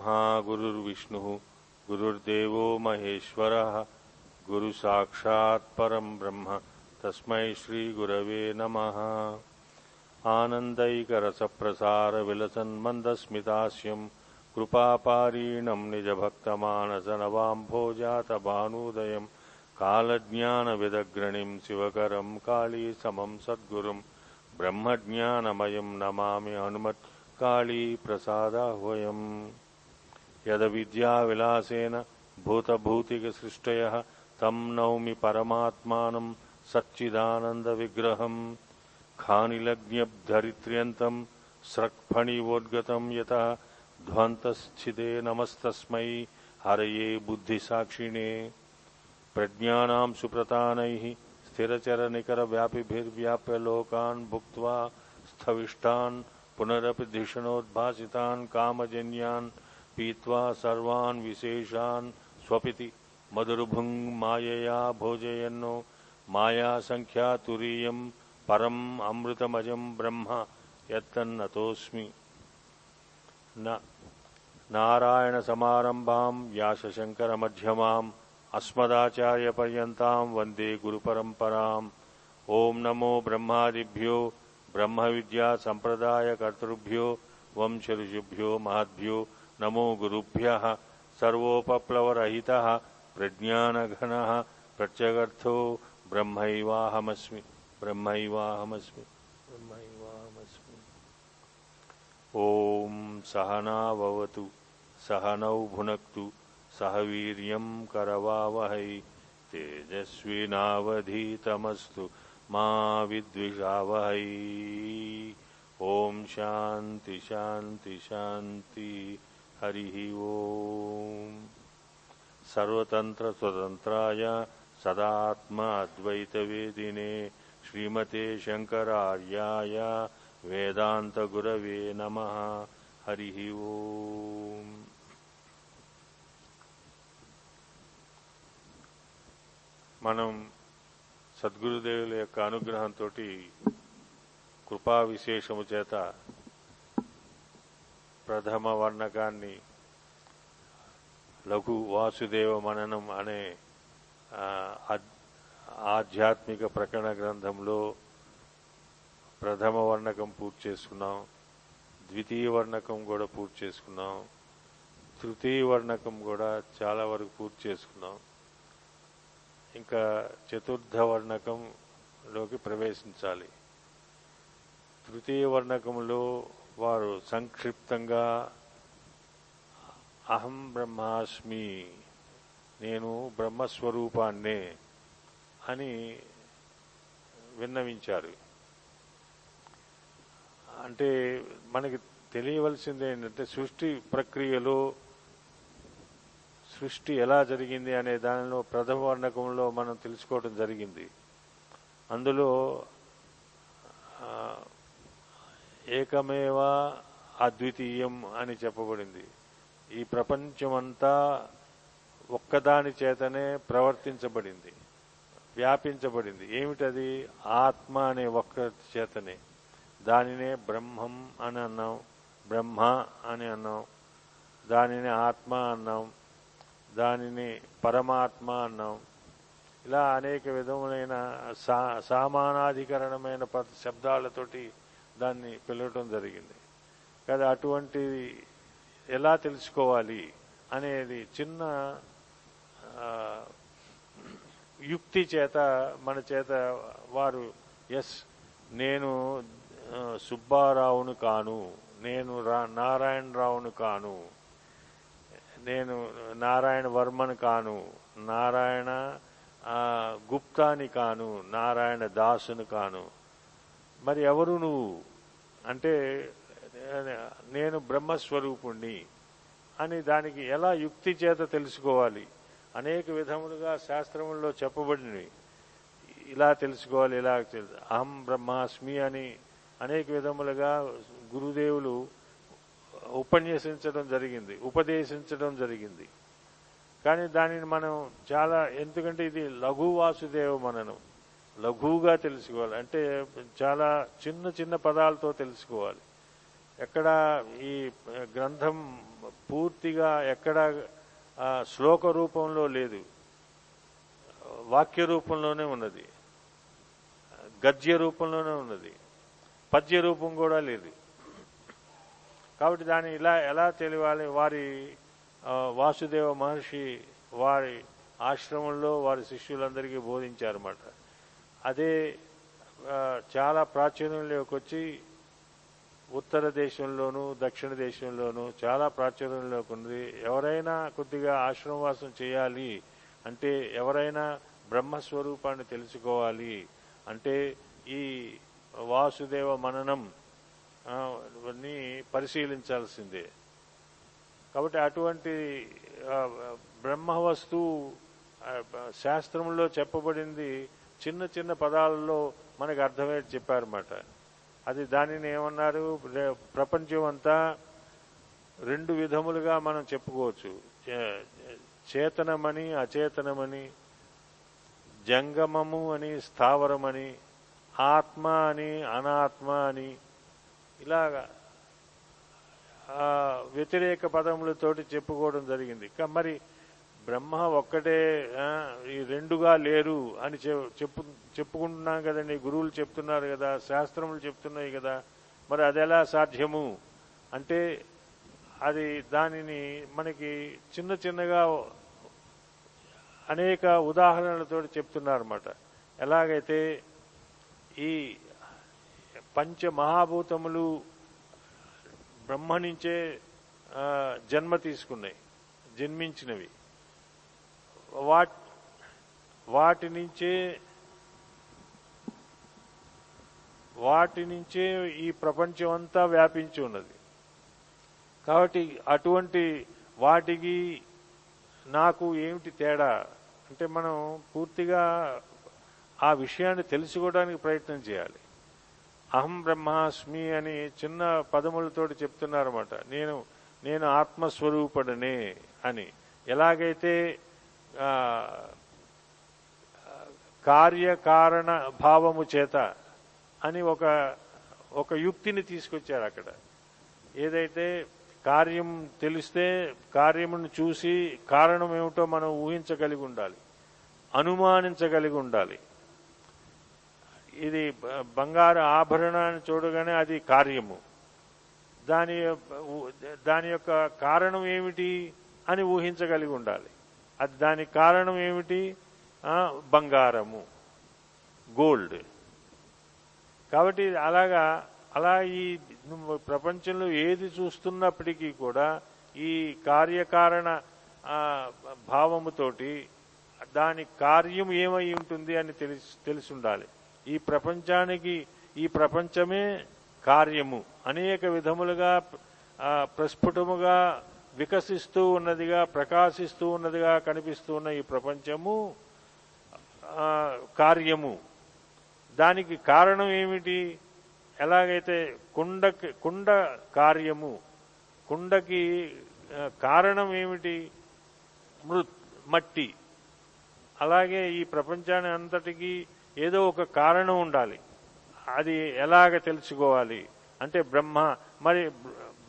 ब्रह्मा गुरुर्विष्णुः, गुरुर्देवो महेश्वरः, गुरुसाक्षात् परं ब्रह्म, तस्मै श्रीगुरवे नमः। आनन्दैकरसप्रसारविलसन्मन्दस्मितास्यं, कृपापारीणं निजभक्तमानसनवाम्भोजातभानुदयं, कालज्ञानविदग्रणिं शिवकरं कालीसमं सद्गुरुं, ब्रह्मज्ञानमयं नमामि हनुमत् कालीप्रसादाह्वयम्। यदविद्याविलासेन भूतभूतिकसृष्टयः तं नौमि परमात्मानं सच्चिदानन्दविग्रहम्। खानिलग्न्यब्धरित्र्यन्तं स्रक्फणिवोद्गतं यतः ध्वन्तश्चिदे नमस्तस्मै हरये बुद्धिसाक्षिणे। प्रज्ञानां सुप्रतानैः स्थिरचरनिकरव्यापिभिर्व्याप्य लोकान् भुक्त्वा स्थविष्टान् पुनरपि धिषणोद्भासितान् कामजन्यान् पीत्वा सर्वान् विशेषान् स्वपिति मधुरभुङ् मायया भोजयन्नो मायासङ्ख्यातुरीयम् परम् अमृतमजम् ब्रह्म यत्तन्नतोऽस्मि न नारायणसमारम्भाम् व्यासशङ्करमध्यमाम् अस्मदाचार्यपर्यन्ताम् वन्दे गुरुपरम्पराम् ॐ नमो ब्रह्मादिभ्यो ब्रह्मविद्यासम्प्रदायकर्तृभ्यो वंशऋषिभ्यो महद्भ्यो नमो गुरुभ्यः सर्वोपप्लवरहितः प्रज्ञानघनः प्रत्यगर्थो ब्रह्मैवाहमस्मि ब्रह्मैवाहमस्मि। ब्रह्मैवाहमस्मि। ॐ सहना भवतु सहनौ भुनक्तु सह वीर्यम् करवावहै तेजस्विनावधीतमस्तु मा विद्विषावहै। ॐ शान्ति शान्ति शान्ति। हरिः ॐ सर्वतन्त्रस्वतन्त्राय सदात्म अद्वैतवेदिने श्रीमते शङ्करार्याय वेदान्तगुरवे नमः हरिः ओम् మనం సద్గురుదేవుల యొక్క అనుగ్రహంతో కృపా విశేషము చేత ప్రథమ వర్ణకాన్ని లఘు వాసుదేవ మననం అనే ఆధ్యాత్మిక ప్రకరణ గ్రంథంలో ప్రథమ వర్ణకం పూర్తి చేసుకున్నాం. ద్వితీయ వర్ణకం కూడా పూర్తి చేసుకున్నాం. తృతీయ వర్ణకం కూడా చాలా వరకు పూర్తి చేసుకున్నాం. ఇంకా చతుర్థ వర్ణకంలోకి ప్రవేశించాలి. తృతీయ వర్ణకంలో వారు సంక్షిప్తంగా అహం బ్రహ్మాస్మి నేను బ్రహ్మస్వరూపాన్నే అని విన్నవించారు. అంటే మనకి తెలియవలసింది ఏంటంటే సృష్టి ప్రక్రియలో సృష్టి ఎలా జరిగింది అనే దానిలో ప్రథమ వర్ణకంలో మనం తెలుసుకోవడం జరిగింది. అందులో ఏకమేవా అద్వితీయం అని చెప్పబడింది. ఈ ప్రపంచమంతా ఒక్కదాని చేతనే ప్రవర్తించబడింది వ్యాపించబడింది. ఏమిటది? ఆత్మ అనే ఒక్క చేతనే. దానినే బ్రహ్మం అని అన్నాం బ్రహ్మ అని అన్నాం దానిని ఆత్మ అన్నాం దానిని పరమాత్మ అన్నాం. ఇలా అనేక విధములైన సా సామానాధికరణమైన పద శబ్దాలతోటి దాన్ని పిలవటం జరిగింది. కదా అటువంటి ఎలా తెలుసుకోవాలి అనేది చిన్న యుక్తి చేత మన చేత వారు ఎస్ నేను సుబ్బారావును కాను నేను రా నారాయణరావును కాను నేను నారాయణ వర్మను కాను నారాయణ గుప్తాని కాను నారాయణ దాసును కాను. మరి ఎవరు నువ్వు? అంటే నేను బ్రహ్మస్వరూపుణ్ణి అని దానికి ఎలా యుక్తి చేత తెలుసుకోవాలి? అనేక విధములుగా శాస్త్రముల్లో చెప్పబడినవి. ఇలా తెలుసుకోవాలి ఇలా తెలుసు అహం బ్రహ్మాస్మి అని అనేక విధములుగా గురుదేవులు ఉపన్యసించడం జరిగింది ఉపదేశించడం జరిగింది. కానీ దానిని మనం చాలా ఎందుకంటే ఇది లఘు వాసుదేవ మననం లఘువుగా తెలుసుకోవాలి. అంటే చాలా చిన్న చిన్న పదాలతో తెలుసుకోవాలి. ఎక్కడ ఈ గ్రంథం పూర్తిగా ఎక్కడ శ్లోక రూపంలో లేదు. వాక్య రూపంలోనే ఉన్నది. గద్య రూపంలోనే ఉన్నది. పద్య రూపం కూడా లేదు. కాబట్టి దాన్ని ఇలా ఎలా తెలియాలి? వారి వాసుదేవ మహర్షి వారి ఆశ్రమంలో వారి శిష్యులందరికీ బోధించారన్నమాట. అదే చాలా ప్రాచుర్యంలోకి వచ్చి ఉత్తర దేశంలోను దక్షిణ దేశంలోను చాలా ప్రాచుర్యంలోకి ఉంది ఎవరైనా కొద్దిగా ఆశ్రమవాసం చేయాలి అంటే ఎవరైనా బ్రహ్మస్వరూపాన్ని తెలుసుకోవాలి అంటే ఈ వాసుదేవ మననం పరిశీలించాల్సిందే. కాబట్టి అటువంటి బ్రహ్మ బ్రహ్మవస్తు శాస్త్రంలో చెప్పబడింది చిన్న చిన్న పదాలలో మనకు అర్థమయ్యేది చెప్పారన్నమాట. అది దానిని ఏమన్నారు? ప్రపంచం అంతా రెండు విధములుగా మనం చెప్పుకోవచ్చు. చేతనమని అచేతనమని జంగమము అని స్థావరమని ఆత్మ అని అనాత్మ అని ఇలాగా వ్యతిరేక పదములతోటి చెప్పుకోవడం జరిగింది. మరి బ్రహ్మ ఒక్కటే ఈ రెండుగా లేరు అని చె- చెప్పు చెప్పుకుంటున్నాం కదండి. గురువులు చెప్తున్నారు కదా శాస్త్రములు చెప్తున్నాయి కదా. మరి అది ఎలా సాధ్యము? అంటే అది దానిని మనకి చిన్న చిన్నగా అనేక ఉదాహరణలతో చెప్తున్నారన్నమాట. ఎలాగైతే ఈ పంచ మహాభూతములు బ్రహ్మ నుంచే జన్మ తీసుకున్నాయి జన్మించినవి. వాట్ వాటి నుంచే వాటి నుంచే ఈ ప్రపంచం అంతా వ్యాపించి ఉన్నది. కాబట్టి అటువంటి వాటికి నాకు ఏమిటి తేడా? అంటే మనం పూర్తిగా ఆ విషయాన్ని తెలుసుకోవడానికి ప్రయత్నం చేయాలి. అహం బ్రహ్మాస్మి అని చిన్న పదములతోటి చెప్తున్నారన్నమాట. నేను నేను ఆత్మస్వరూపుడనే అని. ఎలాగైతే కార్యకారణ భావము చేత అని ఒక ఒక యుక్తిని తీసుకొచ్చారు అక్కడ. ఏదైతే కార్యం తెలిస్తే కార్యమును చూసి కారణం ఏమిటో మనం ఊహించగలిగి ఉండాలి. అనుమానించగలిగి ఉండాలి. ఇది బంగారు ఆభరణాన్ని చూడగానే అది కార్యము. దాని దాని యొక్క కారణం ఏమిటి అని ఊహించగలిగి ఉండాలి. అది దానికి కారణం ఏమిటి? బంగారము. గోల్డ్. కాబట్టి అలాగా అలా ఈ ప్రపంచంలో ఏది చూస్తున్నప్పటికీ కూడా ఈ కార్యకారణ భావముతోటి దాని కార్యం ఏమై ఉంటుంది అని తెలిసి తెలిసి ఉండాలి ఈ ప్రపంచానికి ఈ ప్రపంచమే కార్యము. అనేక విధములుగా ప్రస్ఫుటముగా వికసిస్తూ ఉన్నదిగా ప్రకాశిస్తూ ఉన్నదిగా కనిపిస్తూ ఉన్న ఈ ప్రపంచము కార్యము. దానికి కారణం ఏమిటి? ఎలాగైతే కుండకి కుండ కార్యము కుండకి కారణం ఏమిటి? మృత్ మట్టి. అలాగే ఈ ప్రపంచాన్ని అంతటికి ఏదో ఒక కారణం ఉండాలి. అది ఎలాగ తెలుసుకోవాలి? అంటే బ్రహ్మ. మరి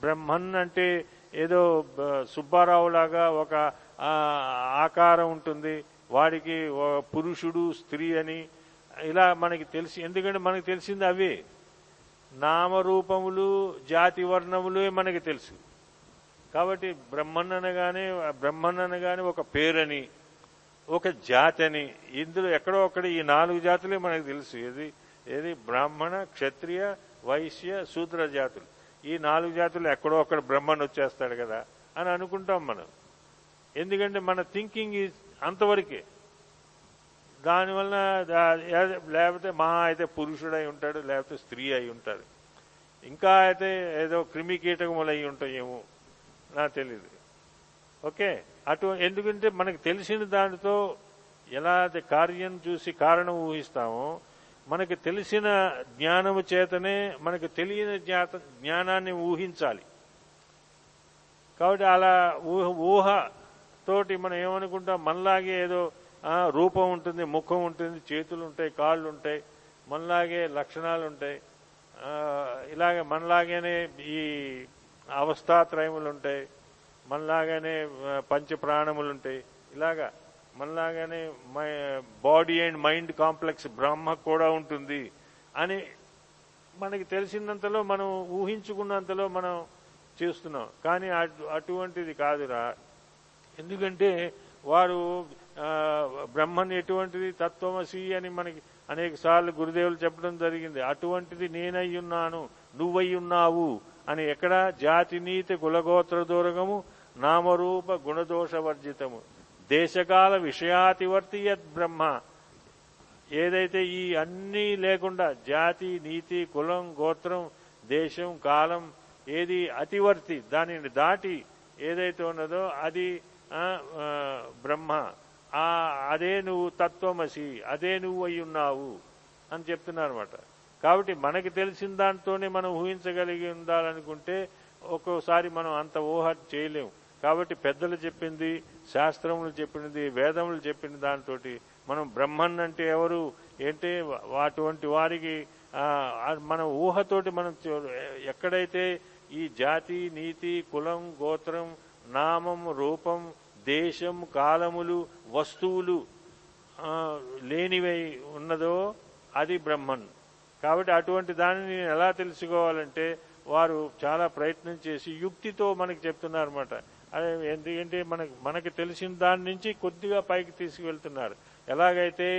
బ్రహ్మన్ అంటే ఏదో సుబ్బారావు లాగా ఒక ఆకారం ఉంటుంది. వాడికి పురుషుడు స్త్రీ అని ఇలా మనకి తెలిసి ఎందుకంటే మనకి తెలిసింది అవే. నామరూపములు జాతి వర్ణములే మనకి తెలుసు. కాబట్టి బ్రహ్మన్ అనగానే బ్రహ్మన్ అనగానే ఒక పేరని ఒక జాతి అని ఇందులో ఎక్కడో అక్కడ ఈ నాలుగు జాతులే మనకు తెలుసు. ఏది ఏది బ్రాహ్మణ క్షత్రియ వైశ్య శూద్ర జాతులు. ఈ నాలుగు జాతులు ఎక్కడో అక్కడ బ్రహ్మను వచ్చేస్తాడు కదా అని అనుకుంటాం మనం. ఎందుకంటే మన థింకింగ్ ఈజ్ అంతవరకే. దానివల్ల లేకపోతే మహా అయితే పురుషుడై ఉంటాడు లేకపోతే స్త్రీ అయి ఉంటాడు. ఇంకా అయితే ఏదో క్రిమి కీటకములు అయి ఉంటాయేమో నాకు తెలియదు ఓకే? అటు ఎందుకంటే మనకు తెలిసిన దానితో ఎలా అది కార్యం చూసి కారణం ఊహిస్తామో మనకి తెలిసిన జ్ఞానము చేతనే మనకు తెలియని జ్ఞాత జ్ఞానాన్ని ఊహించాలి. కాబట్టి అలా ఊహ ఊహ తోటి మనం ఏమనుకుంటాం? మనలాగే ఏదో రూపం ఉంటుంది ముఖం ఉంటుంది చేతులు ఉంటాయి కాళ్ళు ఉంటాయి మనలాగే లక్షణాలు ఉంటాయి ఇలాగే మనలాగానే ఈ అవస్థాత్రయములు ఉంటాయి మనలాగానే పంచ ప్రాణములు ఉంటాయి ఇలాగా మనలాగానే body and mind complex Brahma కూడా ఉంటుంది అని మనకి తెలిసినంతలో మనం ఊహించుకున్నంతలో మనం చేస్తున్నాం. కానీ అటు- అటువంటిది కాదురా. ఎందుకంటే వారు బ్రహ్మని బ్రహ్మన్ ఎటువంటిది తత్వమసి అని మనకి అనేక సార్లు గురుదేవులు చెప్పడం జరిగింది. అటువంటిది నేనయ్యున్నాను నువ్వయ్యున్నావు అని ఎక్కడ జాతి నీతి కులగోత్ర దూరగము నామరూప గుణదోష వర్జితము దేశకాల విషయాతివర్తి యద్ బ్రహ్మ. ఏదైతే ఈ అన్నీ లేకుండా జాతి నీతి కులం గోత్రం దేశం కాలం ఏది అతివర్తి దానిని దాటి ఏదైతే ఉన్నదో అది బ్రహ్మ. ఆ అదే నువ్వు తత్వమసి అదే నువ్వు అయి ఉన్నావు అని చెప్తున్నారన్నమాట. కాబట్టి మనకి తెలిసిన దాంతోనే మనం ఊహించగలిగి ఉండాలనుకుంటే ఒక్కోసారి మనం అంత ఊహ చేయలేము. కాబట్టి పెద్దలు చెప్పింది శాస్త్రములు చెప్పినది వేదములు చెప్పిన దాంతో మనం బ్రహ్మన్ అంటే ఎవరు? ఏంటి? అటువంటి వారికి మన ఊహతోటి మనం ఎక్కడైతే ఈ జాతి నీతి కులం గోత్రం నామం రూపం దేశం కాలములు వస్తువులు లేనివై ఉన్నదో అది బ్రహ్మన్. కాబట్టి అటువంటి దానిని నేను ఎలా తెలుసుకోవాలంటే వారు చాలా ప్రయత్నం చేసి యుక్తితో మనకి చెప్తున్నారన్నమాట. ఎందుకంటే మనకు మనకి తెలిసిన దాని నుంచి కొద్దిగా పైకి తీసుకువెళ్తున్నారు. ఎలాగైతే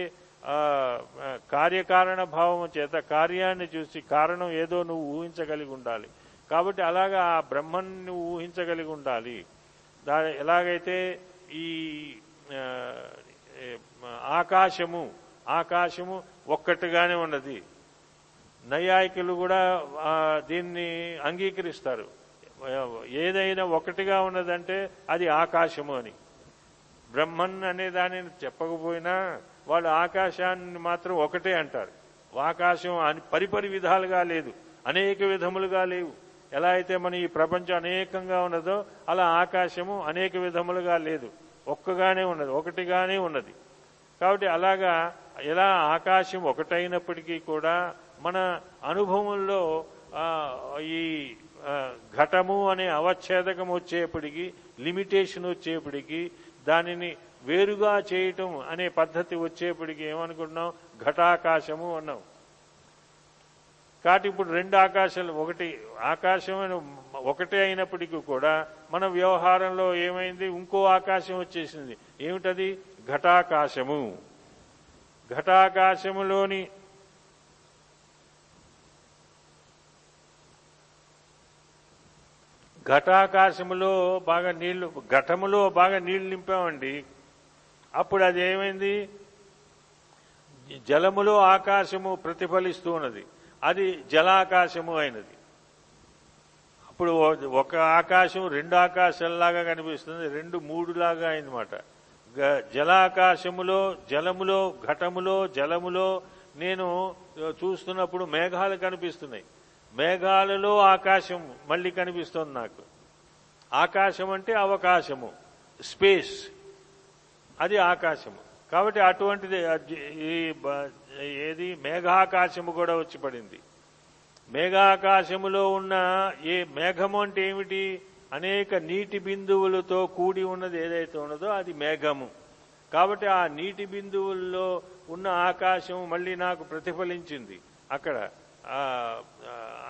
కార్యకారణ భావం చేత కార్యాన్ని చూసి కారణం ఏదో నువ్వు ఊహించగలిగి ఉండాలి. కాబట్టి అలాగా ఆ బ్రహ్మన్ ఊహించగలిగి ఉండాలి. దా ఎలాగైతే ఈ ఆకాశము ఆకాశము ఒక్కటిగానే ఉన్నది. నైయాయికులు కూడా దీన్ని అంగీకరిస్తారు. ఏదైనా ఒకటిగా ఉన్నదంటే అది ఆకాశము అని. బ్రహ్మన్ అనే దానిని చెప్పకపోయినా వాళ్ళు ఆకాశాన్ని మాత్రం ఒకటే అంటారు. ఆకాశం అని పరిపరి విధాలుగా లేదు. అనేక విధములుగా లేవు. ఎలా అయితే మన ఈ ప్రపంచం అనేకంగా ఉన్నదో అలా ఆకాశము అనేక విధములుగా లేదు. ఒక్కగానే ఉన్నది ఒకటిగానే ఉన్నది. కాబట్టి అలాగా ఎలా ఆకాశం ఒకటైనప్పటికీ కూడా మన అనుభవంలో ఈ ఘటము అనే అవచ్ఛేదకం వచ్చేప్పటికి లిమిటేషన్ వచ్చేప్పటికి దానిని వేరుగా చేయటం అనే పద్ధతి వచ్చేప్పటికి ఏమనుకుంటున్నాం? ఘటాకాశము అన్నాం. కాబట్టి ఇప్పుడు రెండు ఆకాశాలు ఒకటి ఆకాశం ఒకటే అయినప్పటికీ కూడా మన వ్యవహారంలో ఏమైంది? ఇంకో ఆకాశం వచ్చేసింది. ఏమిటది? ఘటాకాశము. ఘటాకాశములోని ఘటాకాశములో బాగా నీళ్ళు ఘటములో బాగా నీళ్ళు నింపామండి. అప్పుడు అది ఏమైంది? జలములో ఆకాశము ప్రతిఫలిస్తూ ఉన్నది. అది జలాకాశము అయినది. అప్పుడు ఒక ఆకాశం రెండు ఆకాశంలాగా కనిపిస్తుంది. రెండు మూడు లాగా అయిందన్నమాట. గ- జలాకాశములో జలములో ఘటములో జలములో నేను చూస్తున్నప్పుడు మేఘాలు కనిపిస్తున్నాయి. మేఘాలలో ఆకాశం మళ్ళీ కనిపిస్తోంది నాకు. ఆకాశం అంటే అవకాశము. స్పేస్ అది ఆకాశము. కాబట్టి అటువంటిది ఈ ఏది? మేఘాకాశము కూడా వచ్చి పడింది. మేఘాకాశములో ఉన్న ఏ మేఘము అంటే ఏమిటి? అనేక నీటి బిందువులతో కూడి ఉన్నది ఏదైతే ఉన్నదో అది మేఘము. కాబట్టి ఆ నీటి బిందువుల్లో ఉన్న ఆకాశం మళ్ళీ నాకు ప్రతిఫలించింది అక్కడ.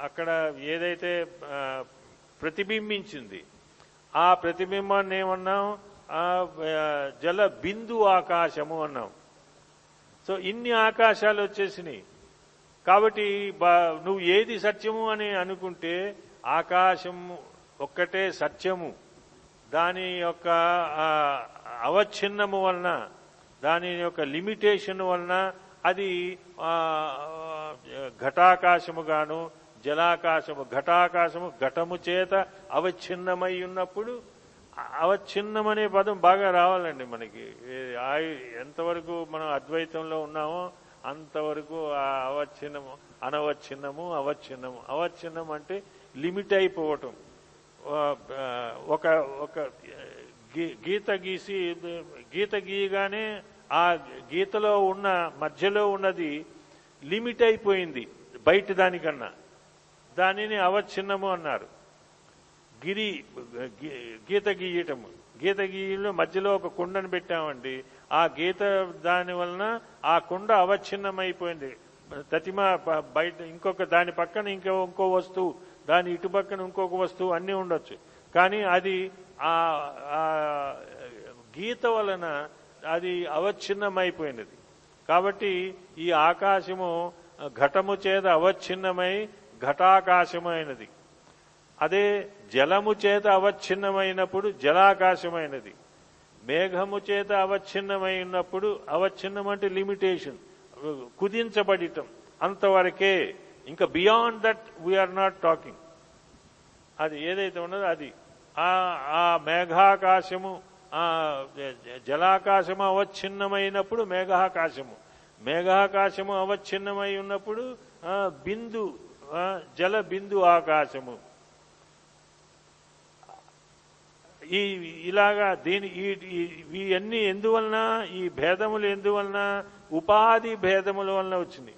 అక్కడ ఏదైతే ప్రతిబింబించింది ఆ ప్రతిబింబాన్ని ఏమన్నాం? జల బిందు ఆకాశము అన్నాం. సో ఇన్ని ఆకాశాలు వచ్చేసినాయి. కాబట్టి నువ్వు ఏది సత్యము అని అనుకుంటే ఆకాశం ఒక్కటే సత్యము. దాని యొక్క అవచ్ఛిన్నము వలన దాని యొక్క లిమిటేషన్ వలన అది ఘటాకాశముగాను జలాకాశము ఘటాకాశము ఘటము చేత అవచ్ఛిన్నమై ఉన్నప్పుడు అవచ్ఛిన్నమనే పదం బాగా రావాలండి మనకి. ఆయు ఎంతవరకు మనం అద్వైతంలో ఉన్నామో అంతవరకు ఆ అవచ్ఛిన్నము అనవచ్ఛిన్నము అవచ్ఛిన్నము. అవచ్ఛిన్నం అంటే లిమిట్ అయిపోవటం. ఒక ఒక గీ- గీత గీసి గీత గీయగానే ఆ గీతలో ఉన్న మధ్యలో ఉన్నది లిమిట్ అయిపోయింది బయట దానికన్నా. దానిని అవచ్ఛిన్నము అన్నారు. గిరి గీత గీయటము. గీత గీయలో మధ్యలో ఒక కుండను పెట్టామండి. ఆ గీత దాని వలన ఆ కుండ అవచ్ఛిన్నమైపోయింది. ప్రతిమ బయట ఇంకొక దాని పక్కన ఇంకో ఇంకో వస్తువు దాని ఇటు పక్కన ఇంకొక వస్తువు అన్నీ ఉండొచ్చు. కానీ అది ఆ గీత వలన అది అవచ్ఛిన్నమైపోయినది. కాబట్టి ఈ ఆకాశము ఘటము చేత అవచ్ఛిన్నమై ఘటాకాశమైనది. అదే జలము చేత అవచ్ఛిన్నమైనప్పుడు జలాకాశమైనది. మేఘము చేత అవచ్ఛిన్నమై ఉన్నప్పుడు అవచ్ఛిన్నం అంటే లిమిటేషన్ కుదించబడటం అంతవరకే. ఇంకా beyond that we're not talking అది ఏదైతే ఉన్నదో అది. ఆ మేఘాకాశము జలాకాశము అవచ్ఛిన్నమైనప్పుడు మేఘాకాశము. మేఘాకాశము అవచ్ఛిన్నమై ఉన్నప్పుడు బిందు జల బిందు ఆకాశము. ఈ ఇలాగా దీని ఈ ఇవన్నీ ఎందువలన ఈ భేదములు ఎందువలన ఉపాధి భేదముల వలన వచ్చింది.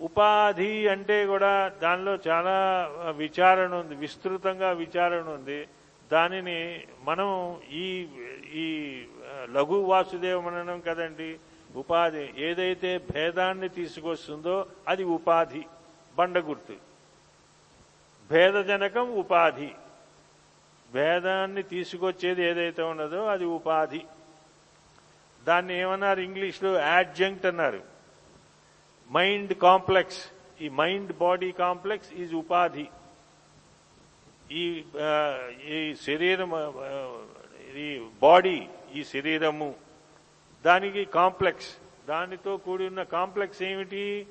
ఉపాధి అంటే కూడా దానిలో చాలా విచారణ ఉంది విస్తృతంగా విచారణ ఉంది. దానిని మనం ఈ ఈ లఘు వాసుదేవ మననం కదండి ఉపాధి ఏదైతే భేదాన్ని తీసుకొస్తుందో అది ఉపాధి బండ గుర్తు. భేదజనకం ఉపాధి. భేదాన్ని తీసుకొచ్చేది ఏదైతే ఉన్నదో అది ఉపాధి. దాన్ని ఏమన్నారు ఇంగ్లీష్లో? యాడ్జంక్ట్ అన్నారు. మైండ్ కాంప్లెక్స్ ఈ మైండ్ బాడీ కాంప్లెక్స్ ఈజ్ ఉపాధి. ఈ ఈ శరీరం ఈ బాడీ ఈ శరీరము దానికి కాంప్లెక్స్. దానితో కూడి ఉన్న కాంప్లెక్స్ ఏమిటి?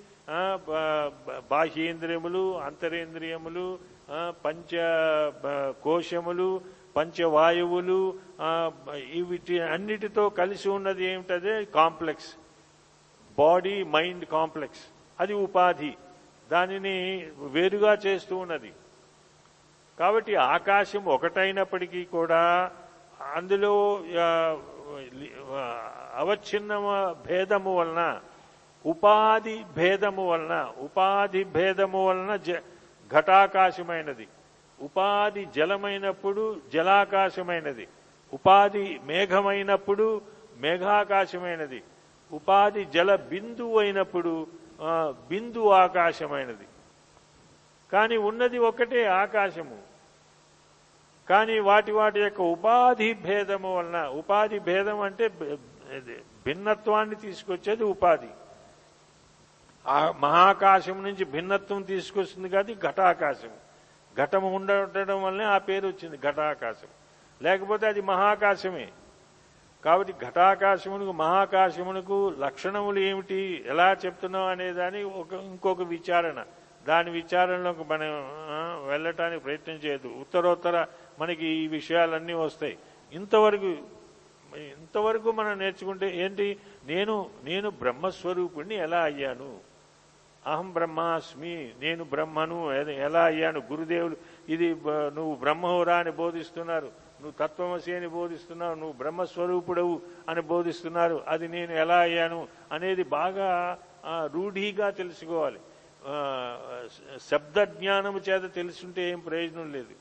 బాహ్యేంద్రియములు అంతరేంద్రియములు పంచ కోశములు పంచవాయువులు వీటి అన్నిటితో కలిసి ఉన్నది ఏమిటదే? కాంప్లెక్స్. Body mind complex. అది ఉపాధి. దానిని వేరుగా చేస్తూ ఉన్నది. కాబట్టి ఆకాశం ఒకటైనప్పటికీ కూడా అందులో అవచ్ఛిన్నమ అవచ్ఛిన్న భేదము వలన ఉపాధి భేదము వలన ఉపాధి భేదము వలన జ ఘటాకాశమైనది. ఉపాధి జలమైనప్పుడు జలాకాశమైనది. ఉపాధి మేఘమైనప్పుడు మేఘాకాశమైనది. ఉపాధి జల బిందువు అయినప్పుడు బిందు ఆకాశమైనది. కానీ ఉన్నది ఒకటే ఆకాశము. కానీ వాటి వాటి యొక్క ఉపాధి భేదము వలన ఉపాధి భేదం అంటే భిన్నత్వాన్ని తీసుకొచ్చేది ఉపాధి. ఆ మహాకాశం నుంచి భిన్నత్వం తీసుకొస్తుంది కాదు ఘటాకాశం. ఘటము ఉండటం వల్లనే ఆ పేరు వచ్చింది ఘటాకాశం. లేకపోతే అది మహాకాశమే. కాబట్టి ఘటాకాశమునకు మహాకాశమునకు లక్షణములు ఏమిటి ఎలా చెప్తున్నాం అనేదాని ఒక ఇంకొక విచారణ. దాని విచారణలోకి మనం వెళ్ళటానికి ప్రయత్నం చేయదు ఉత్తరోత్తర మనకి ఈ విషయాలన్నీ వస్తాయి. ఇంతవరకు ఇంతవరకు మనం నేర్చుకుంటే ఏంటి? నేను నేను బ్రహ్మస్వరూపుణ్ణి ఎలా అయ్యాను? అహం బ్రహ్మాస్మి నేను బ్రహ్మను ఎలా అయ్యాను? గురుదేవులు ఇది నువ్వు బ్రహ్మవురా అని బోధిస్తున్నారు. నువ్వు తత్వమసి అని బోధిస్తున్నావు నువ్వు బ్రహ్మస్వరూపుడవు అని బోధిస్తున్నారు. అది నేను ఎలా అయ్యాను అనేది బాగా రూఢీగా తెలుసుకోవాలి. శబ్ద జ్ఞానము చేత తెలుసుంటే ఏం ప్రయోజనం లేదు.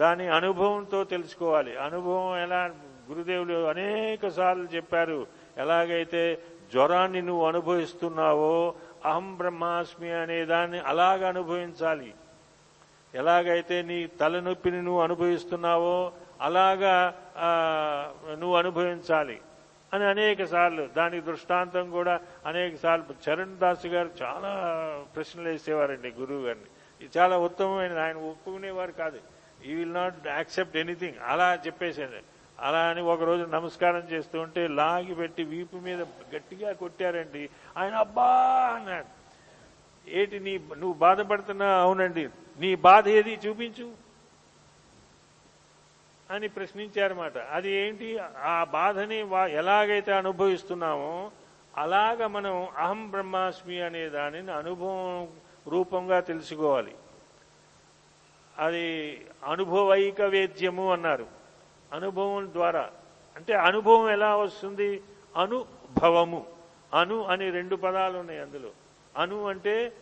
దాని అనుభవంతో తెలుసుకోవాలి. అనుభవం ఎలా? గురుదేవులు అనేక సార్లు చెప్పారు. ఎలాగైతే జ్వరాన్ని నువ్వు అనుభవిస్తున్నావో అహం బ్రహ్మాస్మి అనే దాన్ని అలాగ అనుభవించాలి. ఎలాగైతే నీ తలనొప్పిని నువ్వు అనుభవిస్తున్నావో అలాగా నువ్వు అనుభవించాలి. అని అనేక సార్లు దానికి దృష్టాంతం కూడా అనేక సార్లు. చరణ్ దాస్ గారు చాలా ప్రశ్నలు వేసేవారండి గురువు గారిని. ఇది చాలా ఉత్తమమైన ఆయన ఒప్పుకునేవారు కాదు. ఈ విల్ నాట్ యాక్సెప్ట్ ఎనీథింగ్ అలా చెప్పేసేది అలా అని ఒకరోజు నమస్కారం చేస్తూ ఉంటే లాగి పెట్టి వీపు మీద గట్టిగా కొట్టారండి. ఆయన అబ్బా అన్నాడు. ఏటి నీ నువ్వు బాధపడుతున్నా అవునండి. నీ బాధ ఏది చూపించు. అని ప్రశ్నించారన్నమాట. అది ఏంటి? ఆ బాధని ఎలాగైతే అనుభవిస్తున్నామో అలాగ మనం అహం బ్రహ్మాస్మి అనే దానిని అనుభవం రూపంగా తెలుసుకోవాలి. అది అనుభవైక వేద్యము అన్నారు. అనుభవం ద్వారా. అంటే అనుభవం ఎలా వస్తుంది? అనుభవము. అను అని రెండు పదాలు ఉన్నాయి అందులో. అను అంటే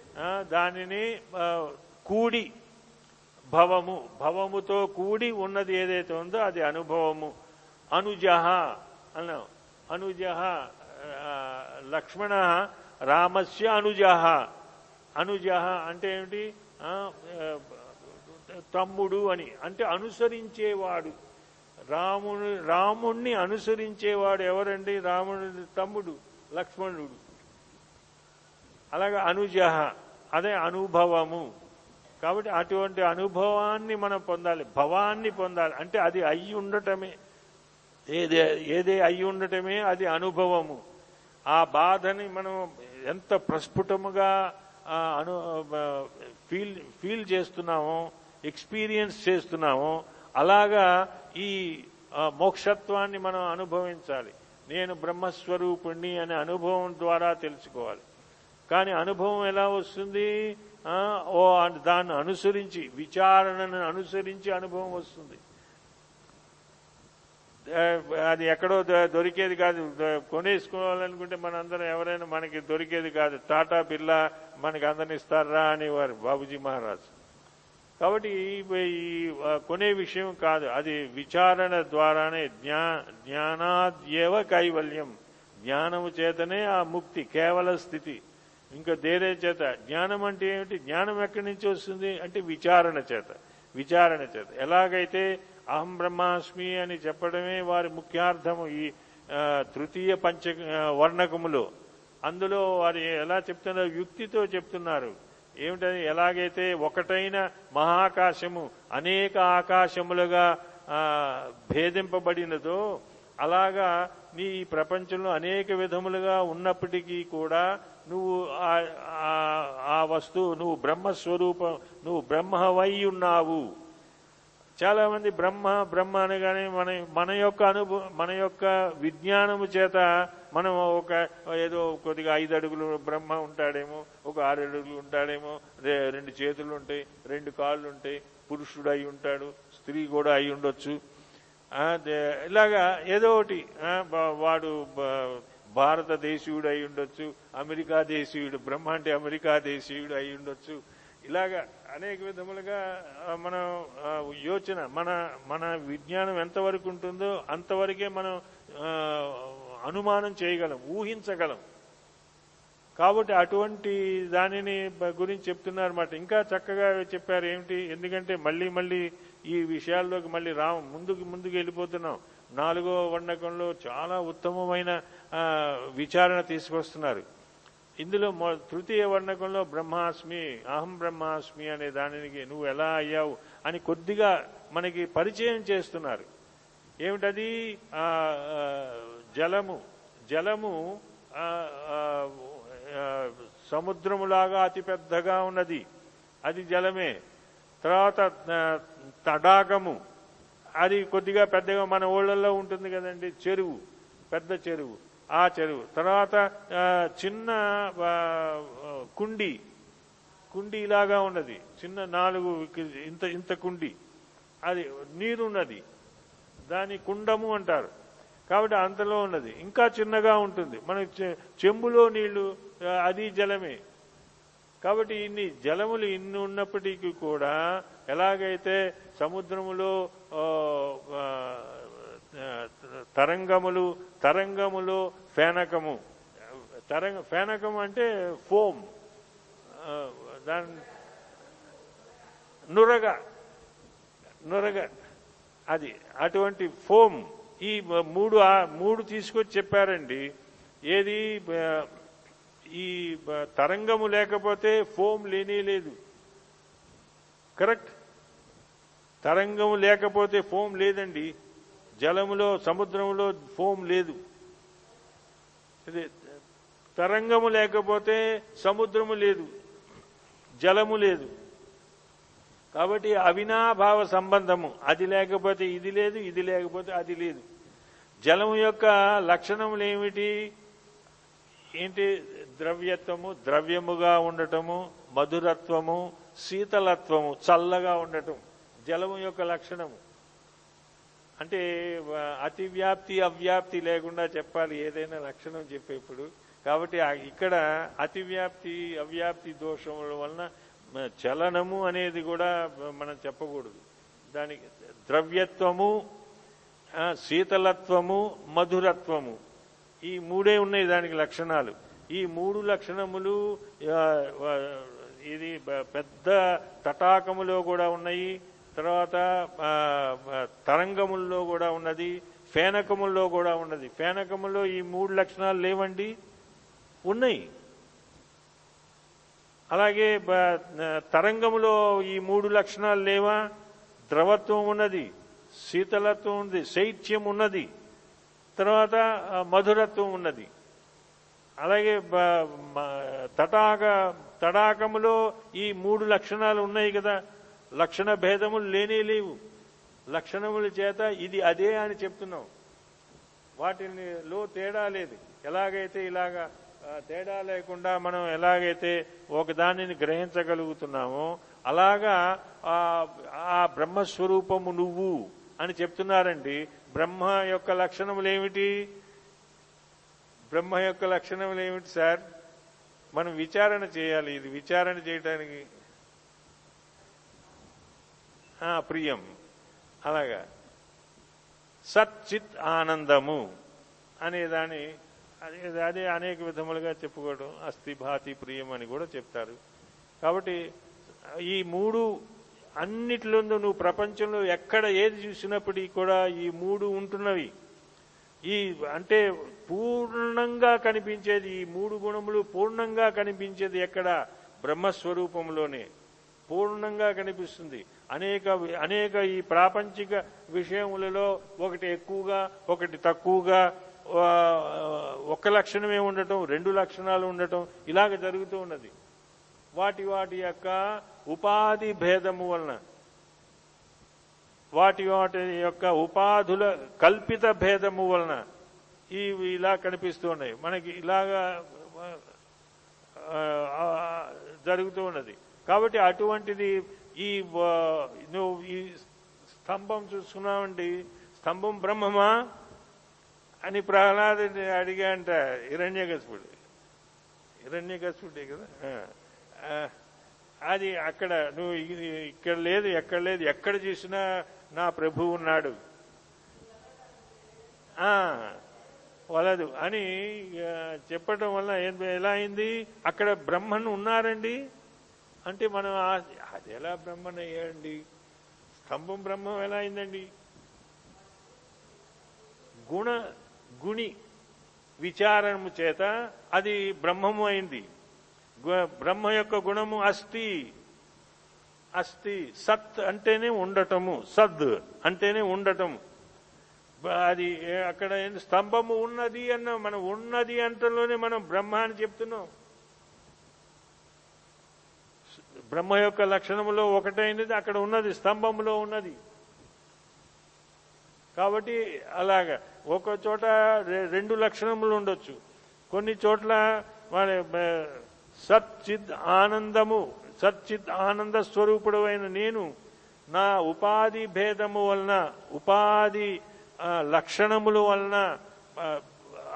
దానిని కూడి. భవము. భవముతో కూడి ఉన్నది ఏదైతే ఉందో అది అనుభవము. అనుజహ అన్నాం. అనుజహ లక్ష్మణ రామస్య అనుజహ. అనుజహ అంటే ఏమిటి? తమ్ముడు అని. అంటే అనుసరించేవాడు. రాముని రాముణ్ణి అనుసరించేవాడు ఎవరండి? రాముడు తమ్ముడు లక్ష్మణుడు. అలాగే అనుజ అదే అనుభవము. కాబట్టి అటువంటి అనుభవాన్ని మనం పొందాలి. భవాన్ని పొందాలి. అంటే అది అయి ఉండటమే. ఏదే ఏదే అయి ఉండటమే అది అనుభవము. ఆ బాధని మనం ఎంత ప్రస్ఫుటముగా అను ఫీల్ ఫీల్ చేస్తున్నామో ఎక్స్పీరియన్స్ చేస్తున్నామో. అలాగా ఈ మోక్షత్వాన్ని మనం అనుభవించాలి. నేను బ్రహ్మస్వరూపుణ్ణి అనే అనుభవం ద్వారా తెలుసుకోవాలి. కానీ అనుభవం ఎలా వస్తుంది? ఓ దాన్ని అనుసరించి విచారణను అనుసరించి అనుభవం వస్తుంది. అది ఎక్కడో దొరికేది కాదు. కొనేసుకోవాలనుకుంటే మనందరం ఎవరైనా మనకి దొరికేది కాదు. టాటా బిర్లా మనకి అందరిని ఇస్తారా అనేవారు బాబుజీ మహారాజ్. కాబట్టి ఈ- కొనే విషయం కాదు. అది విచారణ ద్వారానే జ్ఞా జ్ఞానాద్యేవ కైవల్యం. జ్ఞానము చేతనే ఆ ముక్తి కేవల స్థితి. ఇంకా దేరే చేత? జ్ఞానం అంటే ఏమిటి? జ్ఞానం ఎక్కడి నుంచి వస్తుంది? అంటే విచారణ చేత. విచారణ చేత. ఎలాగైతే అహం బ్రహ్మాస్మి అని చెప్పడమే వారి ముఖ్యార్థము ఈ తృతీయ పంచ వర్ణకములు వర్ణకములో. అందులో వారు ఎలా చెప్తున్నారు? యుక్తితో చెప్తున్నారు. ఏమిటని ఎలాగైతే ఒకటైన మహాకాశము అనేక ఆకాశములుగా భేదింపబడినదో అలాగా నీ ఈ ప్రపంచంలో అనేక విధములుగా ఉన్నప్పటికీ కూడా నువ్వు ఆ- ఆ వస్తువు నువ్వు బ్రహ్మస్వరూపం నువ్వు బ్రహ్మవై ఉన్నావు. చాలా మంది బ్రహ్మ బ్రహ్మ అనగానే మన మన యొక్క అనుభవం మన యొక్క విజ్ఞానము చేత మనం ఒక ఏదో కొద్దిగా ఐదు అడుగులు బ్రహ్మ ఉంటాడేమో ఒక ఆరు అడుగులు ఉంటాడేమో రెండు చేతులు ఉంటాయి రెండు కాళ్ళు ఉంటాయి పురుషుడు అయి ఉంటాడు స్త్రీ కూడా అయి ఉండొచ్చు. ఇలాగా ఏదో ఒకటి వాడు భారతదేశీయుడు అయి ఉండొచ్చు అమెరికా దేశీయుడు బ్రహ్మ అంటే అమెరికా దేశీయుడు అయి ఉండొచ్చు. ఇలాగా అనేక విధములుగా మన మనం యోచన మన మన విజ్ఞానం ఎంతవరకు ఉంటుందో అంతవరకే మనం అనుమానం చేయగలం ఊహించగలం. కాబట్టి అటువంటి దానిని గురించి చెప్తున్నారన్నమాట ఇంకా చక్కగా చెప్పారు ఏమిటి? ఎందుకంటే మళ్ళీ మళ్ళీ ఈ విషయాల్లోకి మళ్ళీ రా ముందుకు ముందుకు వెళ్ళిపోతున్నాం. నాలుగో వండకంలో చాలా ఉత్తమమైన విచారణ తీసుకొస్తున్నారు. ఇందులో తృతీయ వర్ణకంలో బ్రహ్మాస్మి అహం బ్రహ్మాస్మి అనే దానికి నువ్వు ఎలా అయ్యావు అని కొద్దిగా మనకి పరిచయం చేస్తున్నారు. ఏమిటది? జలము. జలము సముద్రములాగా అతి పెద్దగా ఉన్నది. అది జలమే. తర్వాత తడాగము. అది కొద్దిగా పెద్దగా మన ఊళ్ళల్లో ఉంటుంది కదండి చెరువు. పెద్ద చెరువు. ఆ చెరువు. తర్వాత చిన్న కుండి కుండి. కుండీలాగా ఉన్నది. చిన్న నాలుగు ఇంత ఇంత కుండి. అది నీరున్నది. దాని కుండము అంటారు. కాబట్టి అంతలో ఉన్నది. ఇంకా చిన్నగా ఉంటుంది. మన చె- చెంబులో నీళ్ళు అది జలమే. కాబట్టి ఇన్ని జలములు ఇన్ని ఉన్నప్పటికీ కూడా ఎలాగైతే సముద్రములో తరంగములు తరంగములో ఫేనకము తరంగ ఫేనకం అంటే ఫోమ్ దాని నురగ నురగ అది అటువంటి ఫోమ్ ఈ మూడు మూడు తీసుకొచ్చి చెప్పారండి. ఏది ఈ తరంగము లేకపోతే ఫోమ్ లేనే లేదు. కరెక్ట్? తరంగము లేకపోతే ఫోమ్ లేదండి. జలములో సముద్రంలో ఫోమ్ లేదు. తరంగము లేకపోతే సముద్రము లేదు. జలము లేదు. కాబట్టి అవినాభావ సంబంధము అది లేకపోతే ఇది లేదు ఇది లేకపోతే అది లేదు. జలము యొక్క లక్షణములు ఏమిటి? ఏంటి? ద్రవ్యత్వము ద్రవ్యముగా ఉండటము మధురత్వము శీతలత్వము చల్లగా ఉండటం జలము యొక్క లక్షణము. అంటే అతివ్యాప్తి అవ్యాప్తి లేకుండా చెప్పాలి ఏదైనా లక్షణం చెప్పేప్పుడు. కాబట్టి ఇక్కడ అతివ్యాప్తి అవ్యాప్తి దోషముల వలన చలనము అనేది కూడా మనం చెప్పకూడదు. దానికి ద్రవ్యత్వము శీతలత్వము మధురత్వము ఈ మూడే ఉన్నాయి దానికి లక్షణాలు. ఈ మూడు లక్షణములు ఇది పెద్ద తటాకములో కూడా ఉన్నాయి తర్వాత తరంగముల్లో కూడా ఉన్నది ఫేనకముల్లో కూడా ఉన్నది. ఫేనకములో ఈ మూడు లక్షణాలు లేవండి? ఉన్నాయి. అలాగే బ- తరంగములో ఈ మూడు లక్షణాలు లేవా? ద్రవత్వం ఉన్నది శీతలత్వం ఉంది శైత్యం ఉన్నది తర్వాత మధురత్వం ఉన్నది. అలాగే తటాక తడాకములో ఈ మూడు లక్షణాలు ఉన్నాయి కదా లక్షణ భేదములు లేనే లేవు. లక్షణముల చేత ఇది అదే అని చెప్తున్నాం. వాటిని లో తేడా లేదు. ఎలాగైతే ఇలాగా తేడా లేకుండా మనం ఎలాగైతే ఒక దానిని గ్రహించగలుగుతున్నామో అలాగా ఆ బ్రహ్మస్వరూపము నువ్వు అని చెప్తున్నారండి. బ్రహ్మ యొక్క లక్షణములు ఏమిటి బ్రహ్మ యొక్క లక్షణములు ఏమిటి సార్? మనం విచారణ చేయాలి ఇది. విచారణ చేయటానికి. ప్రియం. అలాగా. సచ్చిత్ ఆనందము అనేదాని అదే అదే అనేక విధములుగా చెప్పుకోవడం అస్థి భాతి ప్రియం అని కూడా చెప్తారు. కాబట్టి ఈ మూడు అన్నిటిలో నువ్వు ప్రపంచంలో ఎక్కడ ఏది చూసినప్పటికీ కూడా ఈ మూడు ఉంటున్నవి. ఈ అంటే పూర్ణంగా కనిపించేది ఈ మూడు గుణములు పూర్ణంగా కనిపించేది ఎక్కడ? బ్రహ్మస్వరూపంలోనే. పూర్ణంగా కనిపిస్తుంది. అనేక అనేక ఈ ప్రాపంచిక విషయములలో ఒకటి ఎక్కువగా ఒకటి తక్కువగా ఒక లక్షణమే ఉండటం? రెండు లక్షణాలు ఉండటం. ఇలాగ జరుగుతూ ఉన్నది. వాటి వాటి యొక్క ఉపాధి భేదము వలన వాటి వాటి యొక్క ఉపాధుల కల్పిత భేదము వలన ఇవి ఇలా కనిపిస్తూ ఉన్నాయి. మనకి ఇలాగా జరుగుతూ ఉన్నది. కాబట్టి అటువంటిది ఈ నువ్వు ఈ స్తంభం చూసుకున్నావండి. స్తంభం బ్రహ్మమా? అని ప్రహ్లాదుని అడిగా అంట హిరణ్య హిరణ్యకశిపుడే కదా? అది అక్కడ నువ్వు ఇక్కడ లేదు ఎక్కడ లేదు ఎక్కడ చూసినా నా ప్రభు ఉన్నాడు. వలదు. అని ఆ, చెప్పటం వల్ల ఏం ఎలా అయింది? అక్కడ బ్రహ్మను ఉన్నారండి? అంటే మనం అది ఎలా బ్రహ్మన్ అయ్యాడండి? స్తంభం బ్రహ్మం ఎలా అయిందండి? గుణ గుణి విచారము చేత అది బ్రహ్మము అయింది. బ్రహ్మ యొక్క గుణము అస్థి. అస్థి సత్ అంటేనే ఉండటము సద్ అంటేనే ఉండటము. అది అక్కడ స్తంభము ఉన్నది అన్న మనం ఉన్నది అంటలోనే మనం బ్రహ్మ అని చెప్తున్నాం. బ్రహ్మ యొక్క లక్షణములో ఒకటైనది అక్కడ ఉన్నది స్తంభములో ఉన్నది. కాబట్టి అలాగా. ఒక చోట రెండు లక్షణములు ఉండొచ్చు. కొన్ని చోట్ల మన సచ్చిద్ ఆనందము సచ్చిద్ ఆనంద స్వరూపుడు అయిన నేను నా ఉపాధి భేదము వలన ఉపాధి లక్షణముల వలన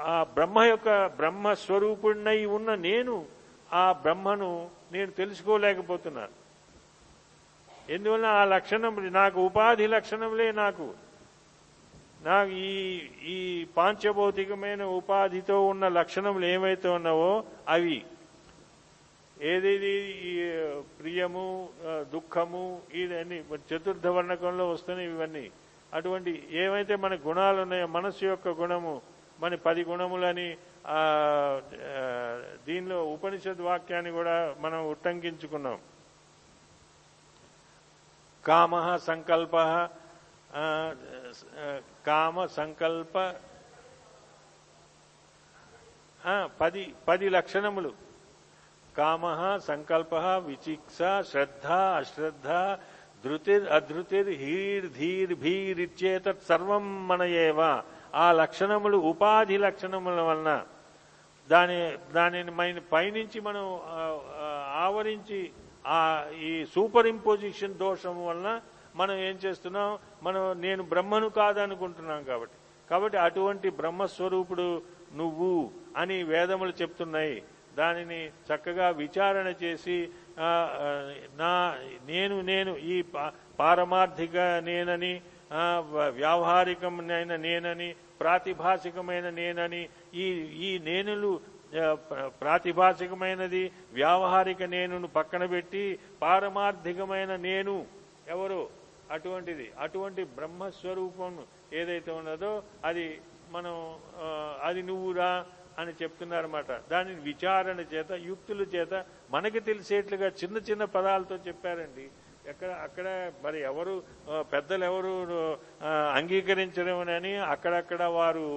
ఆ, బ్రహ్మ యొక్క బ్రహ్మ స్వరూపుడినై ఉన్న నేను ఆ బ్రహ్మను నేను తెలుసుకోలేకపోతున్నాను. ఎందువల్ల ఆ లక్షణం నాకు ఉపాధి లక్షణములే నాకు. నాకు ఈ ఈ పాంచభౌతికమైన ఉపాధితో ఉన్న లక్షణములు ఏమైతే ఉన్నావో అవి. ఏదేది ఈ ప్రియము దుఃఖము ఇదన్నీ చతుర్థ వర్ణకంలో వస్తున్నాయి ఇవన్నీ. అటువంటి ఏవైతే మన గుణాలు ఉన్నాయో మనస్సు యొక్క గుణము మన పది గుణములని దీనిలో ఉపనిషద్ వాక్యాన్ని కూడా మనం ఉట్టంకించుకున్నాం. కామ సంకల్ప కామ సంకల్ప పది పది లక్షణములు. కామ సంకల్ప విచిక్ష శ్రద్ధ అశ్రద్ధ ధృతిర్ అధృతిర్ హీర్ ధీర్ భీర్ ఇచ్చేతత్ సర్వం మన ఏవ ఆ లక్షణములు ఉపాధి లక్షణముల వలన. దాని దానిని మన పైనుంచి మనం ఆవరించి ఆ ఈ సూపర్ ఇంపోజిషన్ దోషం వలన మనం ఏం చేస్తున్నాం? మనం నేను బ్రహ్మను కాదనుకుంటున్నాం కాబట్టి. కాబట్టి అటువంటి బ్రహ్మస్వరూపుడు నువ్వు అని వేదములు చెప్తున్నాయి. దానిని చక్కగా విచారణ చేసి నా నేను నేను ఈ పారమార్థిక నేనని వ్యావహారికమైన నేనని ప్రాతిభాషికమైన నేనని ఈ ఈ నేనులు ప్రాతిభాషికమైనది వ్యావహారిక నేనును పక్కన పెట్టి పారమార్థికమైన నేను ఎవరు? అటువంటిది అటువంటి బ్రహ్మస్వరూపం ఏదైతే ఉన్నదో అది మనం అది నువ్వురా అని చెప్తున్నారన్నమాట. దానిని విచారణ చేత యుక్తుల చేత మనకి తెలిసేట్లుగా చిన్న చిన్న పదాలతో చెప్పారండి. ఎక్కడ అక్కడ మరి ఎవరు పెద్దలు ఎవరు అంగీకరించడమని అక్కడక్కడ వారు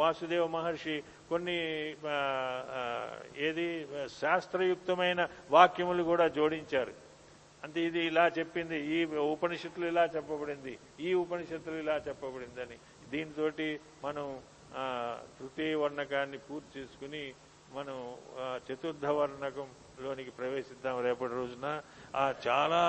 వాసుదేవ మహర్షి కొన్ని ఏది శాస్త్రయుక్తమైన వాక్యములు కూడా జోడించారు. అంటే ఇది ఇలా చెప్పింది ఈ ఉపనిషత్తులు ఇలా చెప్పబడింది ఈ ఉపనిషత్తులు ఇలా చెప్పబడిందని. దీంతో మనం తృతీయ వర్ణకాన్ని పూర్తి చేసుకుని మనం చతుర్థ వర్ణకంలోనికి ప్రవేశిద్దాం రేపటి రోజున. ఆ చాలా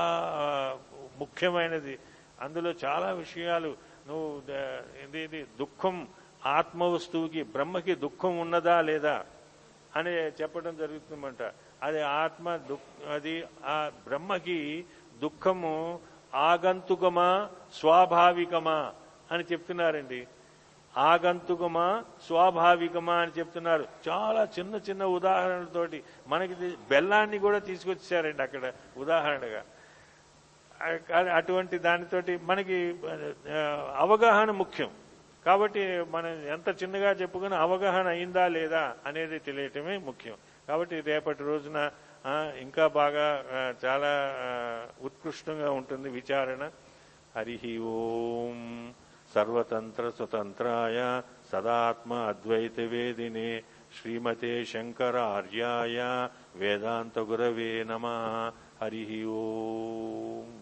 ముఖ్యమైనది. అందులో చాలా విషయాలు నువ్వు ద- ఇది దుఃఖం ఆత్మ వస్తువుకి బ్రహ్మకి దుఃఖం ఉన్నదా లేదా అని చెప్పడం జరుగుతుందంట. అది ఆత్మ దుఃఖ అది ఆ బ్రహ్మకి దుఃఖము ఆగంతుకమా స్వాభావికమా అని చెప్తున్నారండి. ఆగంతుకమా స్వాభావికమా అని చెప్తున్నారు. చాలా చిన్న చిన్న ఉదాహరణలతోటి మనకి బెల్లాన్ని కూడా తీసుకొచ్చారండి అక్కడ ఉదాహరణగా. అటువంటి దానితోటి మనకి అవగాహన ముఖ్యం. కాబట్టి మనం ఎంత చిన్నగా చెప్పుకుని అవగాహన అయిందా లేదా అనేది తెలియటమే ముఖ్యం. కాబట్టి రేపటి రోజున ఇంకా బాగా చాలా ఉత్కృష్టంగా ఉంటుంది విచారణ. హరి ఓం. సర్వతంత్ర స్వతంత్రాయ సదాత్మ అద్వైత వేదినే శ్రీమతే శంకరార్యాయ వేదాంత గురవే నమ. హరి ఓం.